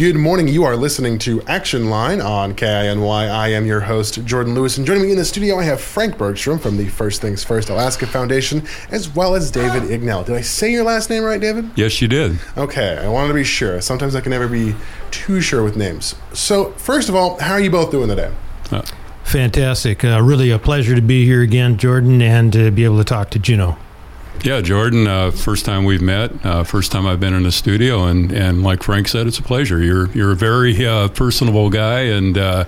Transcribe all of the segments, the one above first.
Good morning. You are listening to Action Line on KINY. I am your host, Jordan Lewis, and joining me in the studio, I have Frank Bergstrom from the First Things First Alaska Foundation, as well as David Ignell. Did I say your last name right, David? Yes, you did. Okay, I wanted to be sure. Sometimes I can never be too sure with names. So, first of all, how are you both doing today? Uh, Fantastic. Uh, really a pleasure to be here again, Jordan, and to be able to talk to Juneau. Yeah, Jordan. Uh, first time we've met. Uh, first time I've been in the studio, and, and like Frank said, it's a pleasure. You're you're a very uh, personable guy, and uh,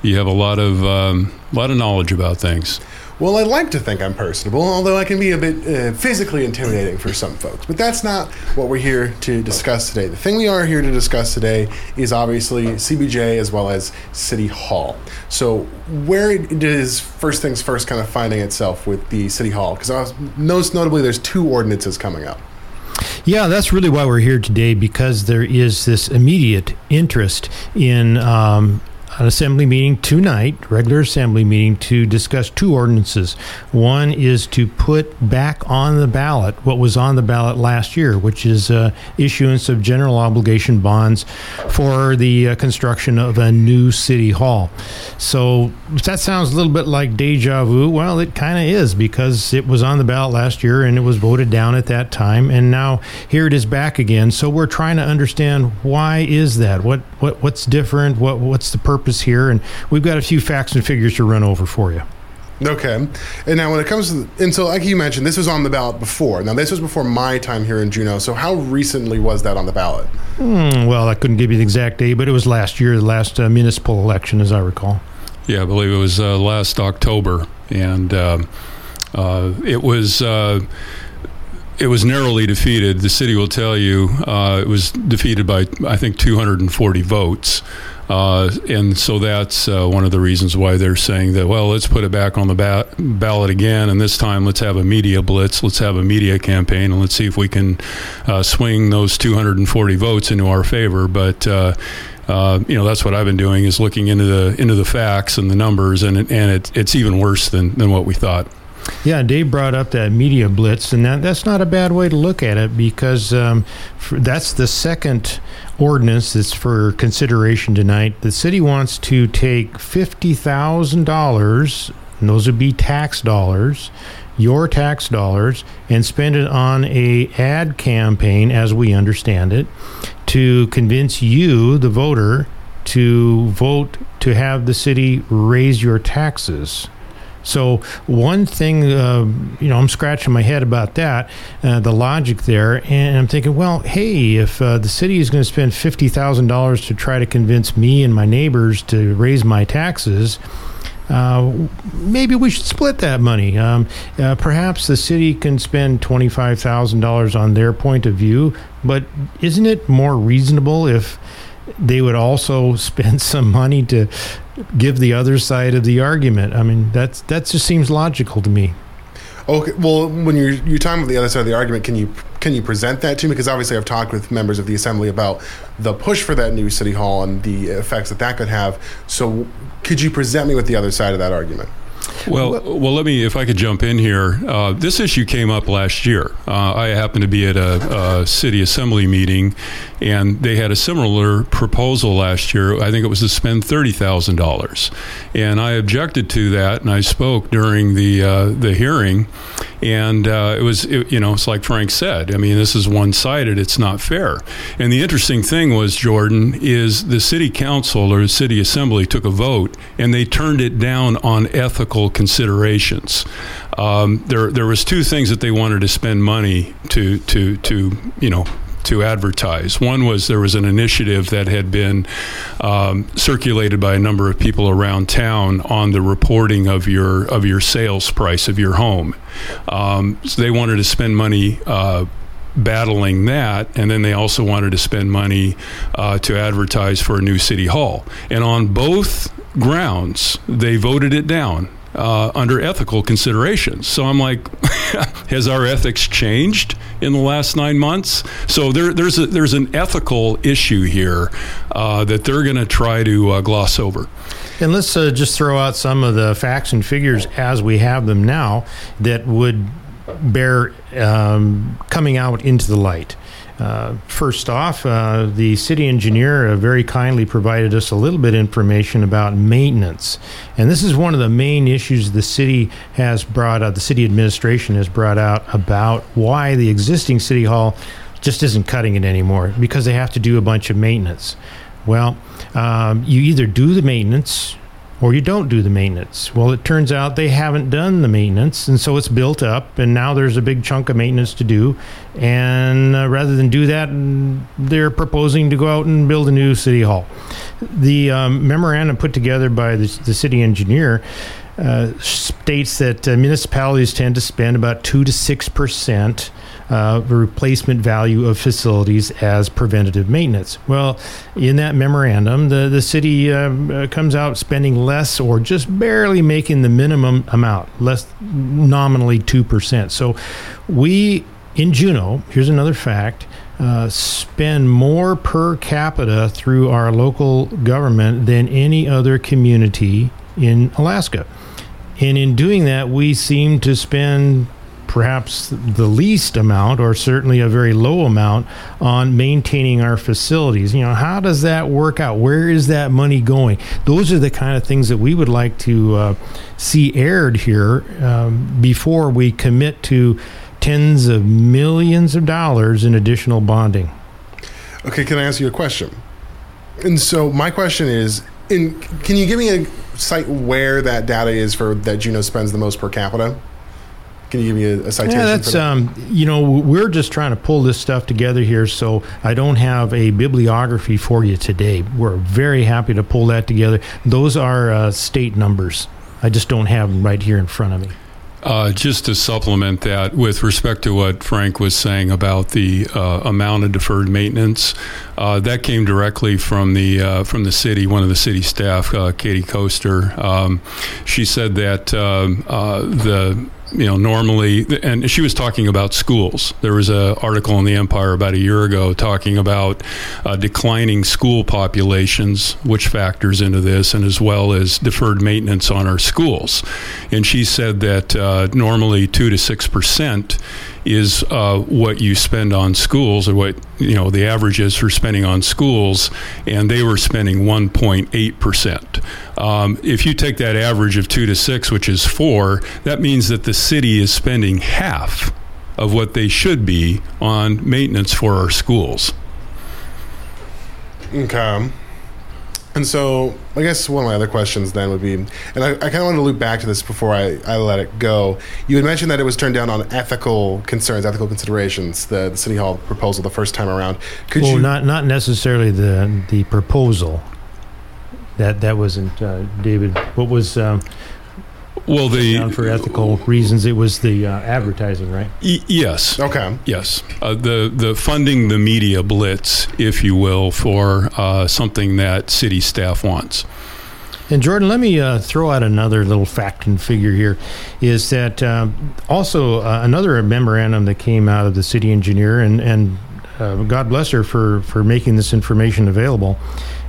you have a lot of um, a lot of knowledge about things. Well, I like to think I'm personable, although I can be a bit uh, physically intimidating for some folks. But that's not what we're here to discuss today. The thing we are here to discuss today is obviously CBJ as well as City Hall. So, where does First Things First kind of finding itself with the City Hall? Because most notably, there's two ordinances coming up. Yeah, that's really why we're here today because there is this immediate interest in um, an assembly meeting tonight, regular assembly meeting, to discuss two ordinances. One is to put back on the ballot what was on the ballot last year, which is uh, issuance of general obligation bonds for the uh, construction of a new city hall. So that sounds a little bit like deja vu. Well, it kind of is because it was on the ballot last year and it was voted down at that time, and now here it is back again. So we're trying to understand why is that? What what what's different? What what's the purpose? Here, and we've got a few facts and figures to run over for you. Okay. And now, when it comes to, and so like you mentioned, this was on the ballot before. Now, this was before my time here in Juneau. So, how recently was that on the ballot? Mm, well, I couldn't give you the exact date, but it was last year, the last uh, municipal election, as I recall. Yeah, I believe it was uh, last October, and uh, uh it was uh, it was narrowly defeated. The city will tell you uh, it was defeated by I think 240 votes. Uh, and so that's uh, one of the reasons why they're saying that, well, let's put it back on the ba- ballot again. And this time, let's have a media blitz. Let's have a media campaign. And let's see if we can uh, swing those 240 votes into our favor. But, uh, uh, you know, that's what I've been doing is looking into the into the facts and the numbers, and and it, it's even worse than, than what we thought. Yeah, Dave brought up that media blitz, and that, that's not a bad way to look at it because um, that's the second ordinance that's for consideration tonight. The city wants to take $50,000, and those would be tax dollars, your tax dollars, and spend it on a ad campaign, as we understand it, to convince you, the voter, to vote to have the city raise your taxes. So one thing, uh, you know, I'm scratching my head about that, uh, the logic there, and I'm thinking, well, hey, if uh, the city is going to spend fifty thousand dollars to try to convince me and my neighbors to raise my taxes. Uh, maybe we should split that money. Um, uh, perhaps the city can spend twenty-five thousand dollars on their point of view, but isn't it more reasonable if they would also spend some money to give the other side of the argument. I mean, that's that just seems logical to me. Okay, well, when you're you're talking about the other side of the argument, can you can you present that to me? Because obviously, I've talked with members of the assembly about the push for that new city hall and the effects that that could have. So, could you present me with the other side of that argument? Well, well, let me, if I could jump in here. Uh, this issue came up last year. Uh, I happened to be at a, a, city assembly meeting, and they had a similar proposal last year. I think it was to spend thirty thousand dollars, and I objected to that, and I spoke during the uh, the hearing, and uh, it was, it, you know, it's like Frank said. I mean, this is one sided. It's not fair. And the interesting thing was, Jordan, is the city council or the city assembly took a vote, and they turned it down on ethical considerations. Um, there, there was two things that they wanted to spend money to, to, to, you know, to advertise. One was there was an initiative that had been um, circulated by a number of people around town on the reporting of your of your sales price of your home. Um, so they wanted to spend money. Uh, battling that, and then they also wanted to spend money uh, to advertise for a new city hall. And on both grounds, they voted it down uh, under ethical considerations. So I'm like, has our ethics changed in the last nine months? So there, there's a, there's an ethical issue here uh, that they're going to try to uh, gloss over. And let's uh, just throw out some of the facts and figures as we have them now that would bear um, coming out into the light. Uh, first off, uh, the city engineer uh, very kindly provided us a little bit information about maintenance. And this is one of the main issues the city has brought out, the city administration has brought out about why the existing city hall just isn't cutting it anymore because they have to do a bunch of maintenance. Well, um, you either do the maintenance or you don't do the maintenance. Well, it turns out they haven't done the maintenance, and so it's built up, and now there's a big chunk of maintenance to do. And uh, rather than do that, they're proposing to go out and build a new city hall. The um, memorandum put together by the, the city engineer. Uh, states that uh, municipalities tend to spend about 2 to 6 percent uh, replacement value of facilities as preventative maintenance. Well, in that memorandum, the, the city um, uh, comes out spending less or just barely making the minimum amount, less nominally 2%. So we in Juneau, here's another fact. Uh, spend more per capita through our local government than any other community in Alaska. And in doing that, we seem to spend perhaps the least amount or certainly a very low amount on maintaining our facilities. You know, how does that work out? Where is that money going? Those are the kind of things that we would like to uh, see aired here um, before we commit to tens of millions of dollars in additional bonding. Okay, can I ask you a question? And so my question is, in, can you give me a site where that data is for that Juneau spends the most per capita? Can you give me a, a citation? Yeah, that's that? um, you know we're just trying to pull this stuff together here, so I don't have a bibliography for you today. We're very happy to pull that together. Those are uh, state numbers. I just don't have them right here in front of me. Uh, just to supplement that, with respect to what Frank was saying about the uh, amount of deferred maintenance, uh, that came directly from the uh, from the city. One of the city staff, uh, Katie Koester, um, she said that um, uh, the you know normally and she was talking about schools there was an article in the empire about a year ago talking about uh, declining school populations which factors into this and as well as deferred maintenance on our schools and she said that uh, normally 2 to 6 percent is uh, what you spend on schools, or what you know the average is for spending on schools, and they were spending 1.8 percent. Um, if you take that average of two to six, which is four, that means that the city is spending half of what they should be on maintenance for our schools. Okay. And so, I guess one of my other questions then would be, and I, I kind of want to loop back to this before I, I let it go. You had mentioned that it was turned down on ethical concerns, ethical considerations, the, the city hall proposal the first time around. Could well, you not not necessarily the the proposal. That that wasn't uh, David. What was um, well, the for ethical reasons, it was the uh, advertising, right? Y- yes. Okay. Yes. Uh, the the funding the media blitz, if you will, for uh, something that city staff wants. And Jordan, let me uh, throw out another little fact and figure here. Is that um, also uh, another memorandum that came out of the city engineer, and and uh, God bless her for for making this information available,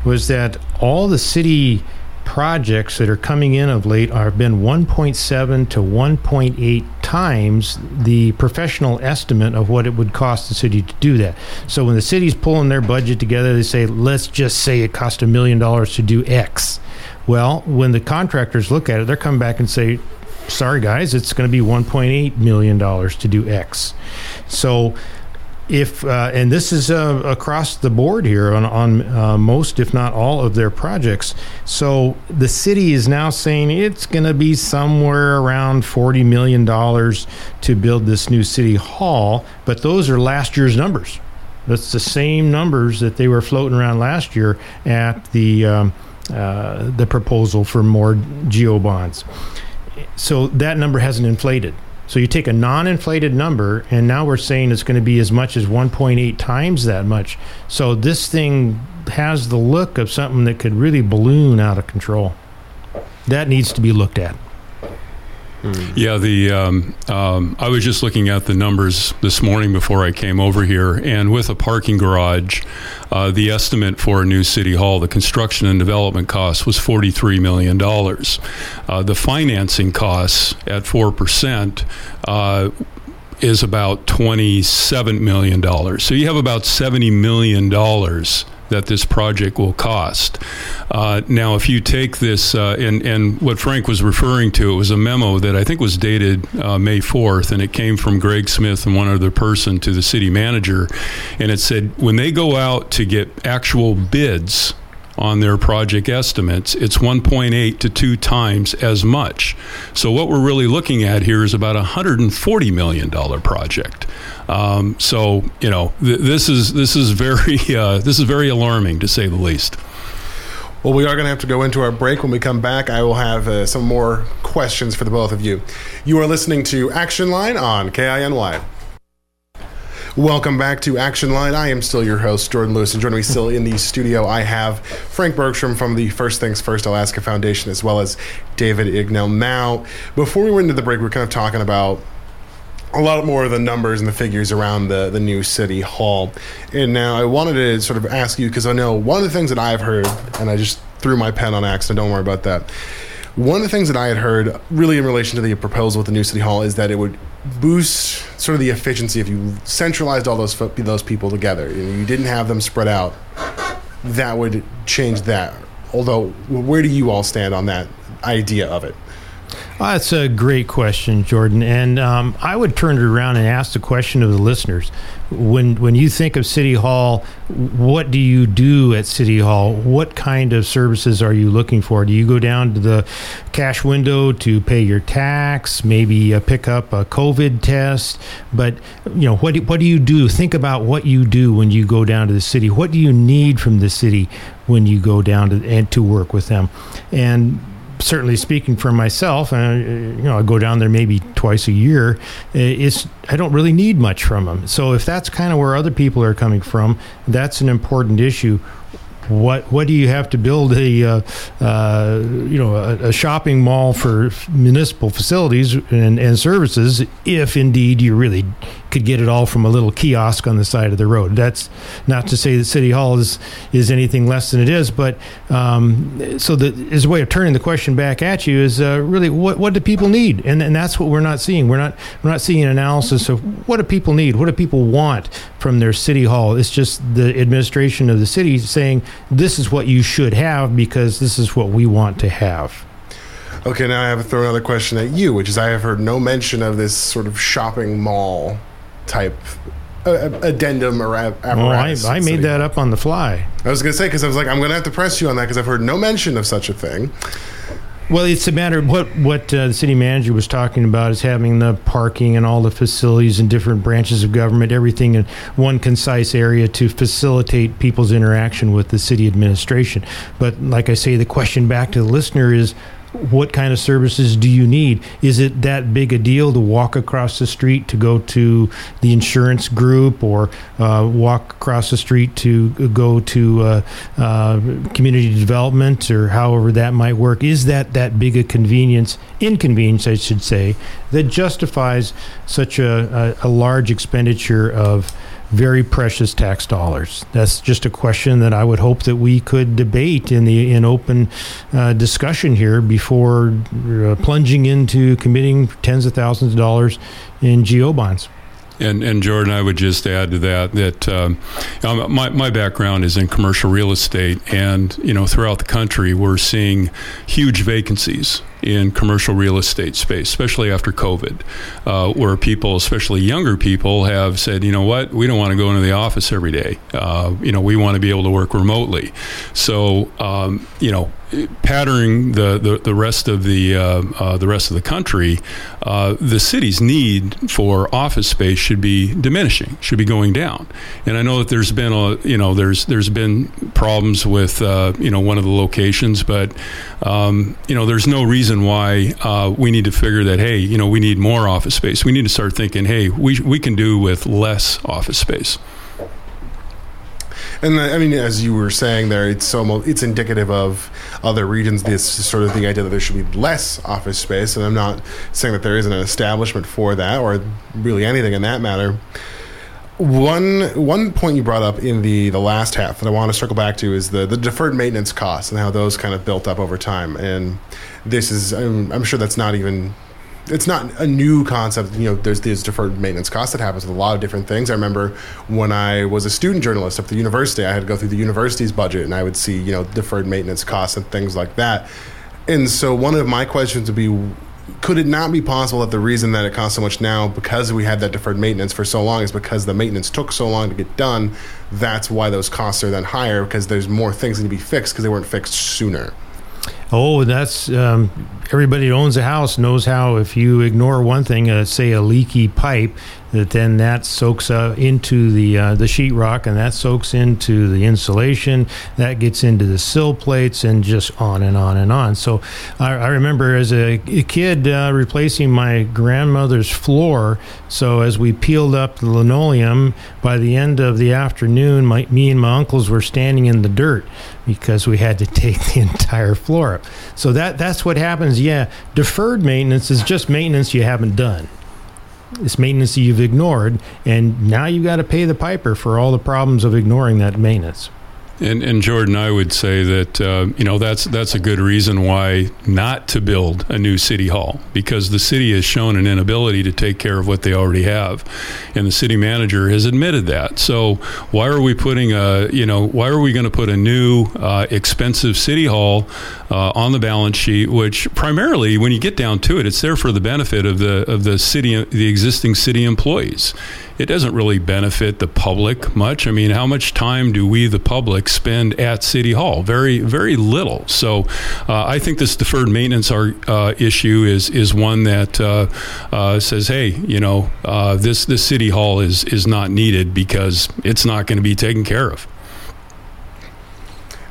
was that all the city projects that are coming in of late have been 1.7 to 1.8 times the professional estimate of what it would cost the city to do that. So when the city's pulling their budget together, they say, let's just say it cost a million dollars to do X. Well, when the contractors look at it, they're coming back and say, sorry guys, it's going to be 1.8 million dollars to do X. So if uh, and this is uh, across the board here on, on uh, most if not all of their projects. So the city is now saying it's going to be somewhere around 40 million dollars to build this new city hall but those are last year's numbers. That's the same numbers that they were floating around last year at the um, uh, the proposal for more GO bonds. So that number hasn't inflated so you take a non-inflated number, and now we're saying it's going to be as much as 1.8 times that much. So this thing has the look of something that could really balloon out of control. That needs to be looked at. Mm. Yeah, the um, um, I was just looking at the numbers this morning before I came over here, and with a parking garage, uh, the estimate for a new city hall, the construction and development cost was forty three million dollars. Uh, the financing costs at four percent. Uh, is about $27 million. So you have about $70 million that this project will cost. Uh, now, if you take this, uh, and, and what Frank was referring to, it was a memo that I think was dated uh, May 4th, and it came from Greg Smith and one other person to the city manager. And it said when they go out to get actual bids, on their project estimates, it's 1.8 to 2 times as much. So what we're really looking at here is about a 140 million dollar project. Um, so you know th- this is this is very uh, this is very alarming to say the least. Well, we are going to have to go into our break. When we come back, I will have uh, some more questions for the both of you. You are listening to Action Line on KINY. Welcome back to Action Line. I am still your host, Jordan Lewis, and joining me still in the studio, I have Frank Bergstrom from the First Things First Alaska Foundation, as well as David Ignell. Now, before we went into the break, we are kind of talking about a lot more of the numbers and the figures around the, the new city hall. And now I wanted to sort of ask you, because I know one of the things that I've heard, and I just threw my pen on accident, don't worry about that. One of the things that I had heard, really in relation to the proposal with the new city hall, is that it would boost sort of the efficiency if you centralized all those those people together. You, know, you didn't have them spread out. That would change that. Although, where do you all stand on that idea of it? Well, that's a great question, Jordan. And um, I would turn it around and ask the question of the listeners: when when you think of City Hall, what do you do at City Hall? What kind of services are you looking for? Do you go down to the cash window to pay your tax? Maybe uh, pick up a COVID test? But you know what? What do you do? Think about what you do when you go down to the city. What do you need from the city when you go down to and to work with them? And certainly speaking for myself, and uh, you know, I go down there maybe twice a year. It's I don't really need much from them. So if that's kind of where other people are coming from, that's an important issue what what do you have to build a uh, uh, you know a, a, shopping mall for municipal facilities and, and services if indeed you really could get it all from a little kiosk on the side of the road. That's not to say that City Hall is is anything less than it is, but um, so the is a way of turning the question back at you is uh, really what what do people need, and and that's what we're not seeing. We're not we're not seeing an analysis of what do people need, what do people want from their city hall. It's just the administration of the city saying this is what you should have because this is what we want to have. Okay, now I have to throw another question at you, which is I have heard no mention of this sort of shopping mall type uh, addendum or apparatus. Well, I, I made that up on the fly. I was going to say because I was like, I'm going to have to press you on that because I've heard no mention of such a thing. Well, it's a matter of what what uh, the city manager was talking about is having the parking and all the facilities and different branches of government, everything in one concise area to facilitate people's interaction with the city administration. But like I say, the question back to the listener is what kind of services do you need? Is it that big a deal to walk across the street to go to the insurance group or uh, walk across the street to go to uh, uh, community development or however that might work? Is that that big a convenience, inconvenience, I should say, that justifies such a, a, a large expenditure of very precious tax dollars. That's just a question that I would hope that we could debate in the in open uh, discussion here before uh, plunging into committing tens of thousands of dollars in GO bonds. And, and Jordan, I would just add to that that um, um, my, my background is in commercial real estate, and you know throughout the country we're seeing huge vacancies in commercial real estate space, especially after COVID, uh, where people, especially younger people, have said, you know what, we don't want to go into the office every day. Uh, you know, we want to be able to work remotely. So, um, you know, patterning the, the, the, rest of the uh, uh, the rest of the country, uh, the city's need for office space should be diminishing, should be going down. And I know that there's been a you know there's there's been problems with uh, you know one of the locations, but um, you know there's no reason why uh, we need to figure that hey you know we need more office space. We need to start thinking hey we we can do with less office space. And I mean, as you were saying there, it's almost it's indicative of other regions. This sort of the idea that there should be less office space, and I'm not saying that there isn't an establishment for that or really anything in that matter. One one point you brought up in the the last half that I want to circle back to is the the deferred maintenance costs and how those kind of built up over time. And this is I'm, I'm sure that's not even it's not a new concept. You know, there's these deferred maintenance costs that happens with a lot of different things. I remember when I was a student journalist at the university, I had to go through the university's budget, and I would see you know deferred maintenance costs and things like that. And so one of my questions would be could it not be possible that the reason that it costs so much now because we had that deferred maintenance for so long is because the maintenance took so long to get done that's why those costs are then higher because there's more things that need to be fixed because they weren't fixed sooner. Oh, that's um, everybody who owns a house knows how if you ignore one thing, uh, say a leaky pipe, that then that soaks uh, into the uh, the sheetrock and that soaks into the insulation. That gets into the sill plates and just on and on and on. So I, I remember as a, a kid uh, replacing my grandmother's floor. So as we peeled up the linoleum, by the end of the afternoon, my, me and my uncles were standing in the dirt because we had to take the entire floor up. So that that's what happens. Yeah, deferred maintenance is just maintenance you haven't done. It's maintenance you've ignored, and now you've got to pay the piper for all the problems of ignoring that maintenance. And, and Jordan, I would say that uh, you know that's that's a good reason why not to build a new city hall because the city has shown an inability to take care of what they already have, and the city manager has admitted that. So why are we putting a you know why are we going to put a new uh, expensive city hall uh, on the balance sheet, which primarily, when you get down to it, it's there for the benefit of the of the city the existing city employees it doesn't really benefit the public much. I mean, how much time do we, the public, spend at City Hall? Very, very little. So, uh, I think this deferred maintenance uh, issue is is one that uh, uh says, hey, you know, uh, this this City Hall is is not needed because it's not going to be taken care of.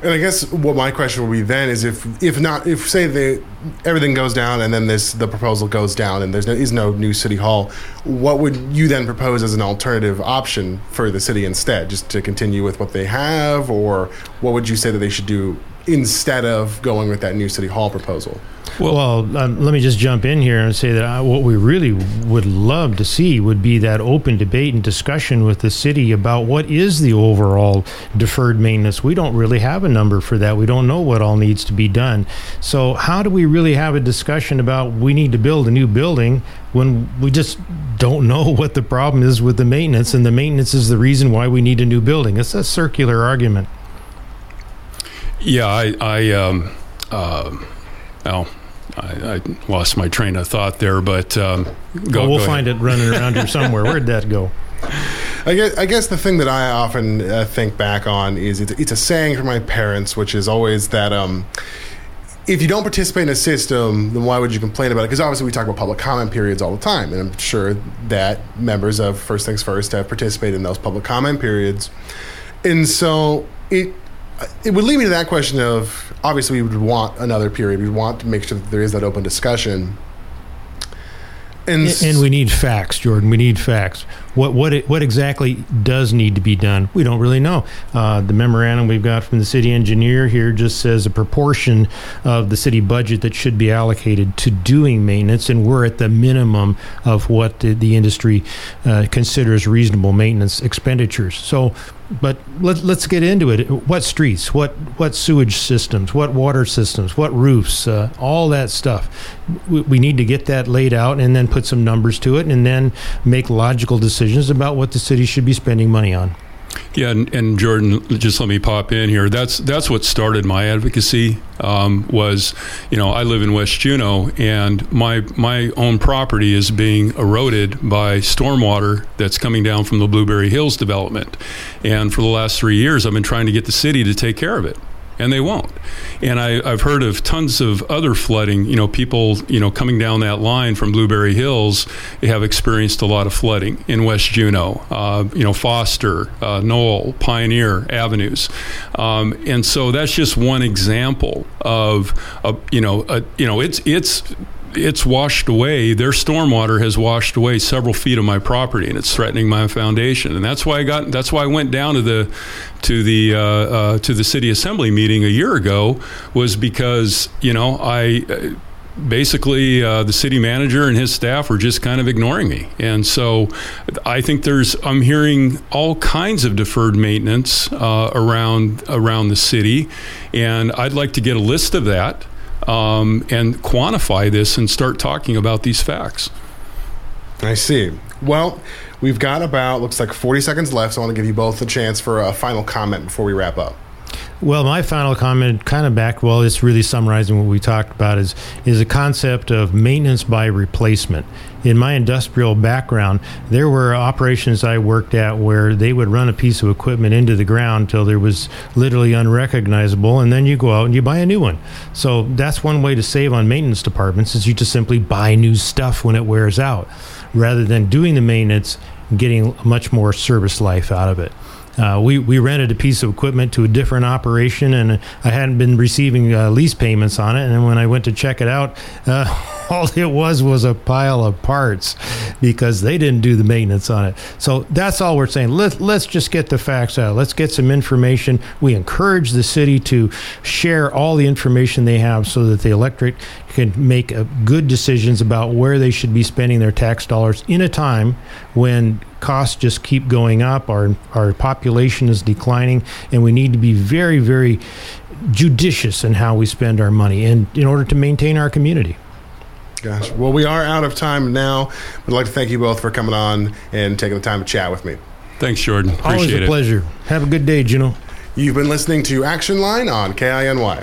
And I guess what my question would be then is if if not if say the everything goes down and then this the proposal goes down and there's no is no new city hall, what would you then propose as an alternative option for the city instead? Just to continue with what they have, or what would you say that they should do instead of going with that new city hall proposal? Well, well um, let me just jump in here and say that I, what we really would love to see would be that open debate and discussion with the city about what is the overall deferred maintenance. We don't really have a number for that. We don't know what all needs to be done. So, how do we really have a discussion about we need to build a new building when we just don't know what the problem is with the maintenance, and the maintenance is the reason why we need a new building? It's a circular argument. Yeah, I, I um, uh, well, I, I, lost my train of thought there, but um, go, well, we'll go find it running around here somewhere. Where'd that go? I guess, I guess the thing that I often uh, think back on is it's, it's, a saying from my parents, which is always that um, if you don't participate in a system, then why would you complain about it? Because obviously we talk about public comment periods all the time, and I'm sure that members of First Things First have participated in those public comment periods, and so it it would lead me to that question of obviously we would want another period. We want to make sure that there is that open discussion. And, and, we need facts, Jordan. We need facts. What what it, what exactly does need to be done? We don't really know. Uh, the memorandum we've got from the city engineer here just says a proportion of the city budget that should be allocated to doing maintenance, and we're at the minimum of what the, the industry uh, considers reasonable maintenance expenditures. So but let, let's get into it. What streets? What what sewage systems? What water systems? What roofs? Uh, all that stuff. We, we, need to get that laid out and then put some numbers to it, and then make logical decisions about what the city should be spending money on. Yeah, and, and, Jordan, just let me pop in here. That's that's what started my advocacy. Um, was you know I live in West Juneau, and my my own property is being eroded by stormwater that's coming down from the Blueberry Hills development, and for the last three years, I've been trying to get the city to take care of it and they won't. And I, have heard of tons of other flooding. You know, people, you know, coming down that line from Blueberry Hills have experienced a lot of flooding in West Juneau. Uh, you know, Foster, uh, Pioneer avenues, um, and so that's just one example of, a, you know, a, you know, it's it's it's washed away. Their stormwater has washed away several feet of my property, and it's threatening my foundation. And that's why I got. That's why I went down to the to the uh, uh, to the city assembly meeting a year ago was because you know I. Basically, uh, the city manager and his staff were just kind of ignoring me, and so I think there's. I'm hearing all kinds of deferred maintenance uh, around around the city, and I'd like to get a list of that um, and quantify this and start talking about these facts. I see. Well, we've got about looks like 40 seconds left, so I want to give you both a chance for a final comment before we wrap up. Well, my final comment, kind of back, well, it's really summarizing what we talked about, is is a concept of maintenance by replacement. In my industrial background, there were operations I worked at where they would run a piece of equipment into the ground till there was literally unrecognizable, and then you go out and you buy a new one. So that's one way to save on maintenance departments is you just simply buy new stuff when it wears out, rather than doing the maintenance getting much more service life out of it. Uh, we, we rented a piece of equipment to a different operation, and I hadn't been receiving uh, lease payments on it. And when I went to check it out, uh, all it was was a pile of parts because they didn't do the maintenance on it. So that's all we're saying. Let, let's just get the facts out. Let's get some information. We encourage the city to share all the information they have so that the electorate can make uh, good decisions about where they should be spending their tax dollars in a time when costs just keep going up, our, our population is declining, and we need to be very, very judicious in how we spend our money in, in order to maintain our community. Gosh. Well, we are out of time now. I'd like to thank you both for coming on and taking the time to chat with me. Thanks, Jordan. Appreciate Always a it. pleasure. Have a good day, Juneau. You've been listening to Action Line on KINY.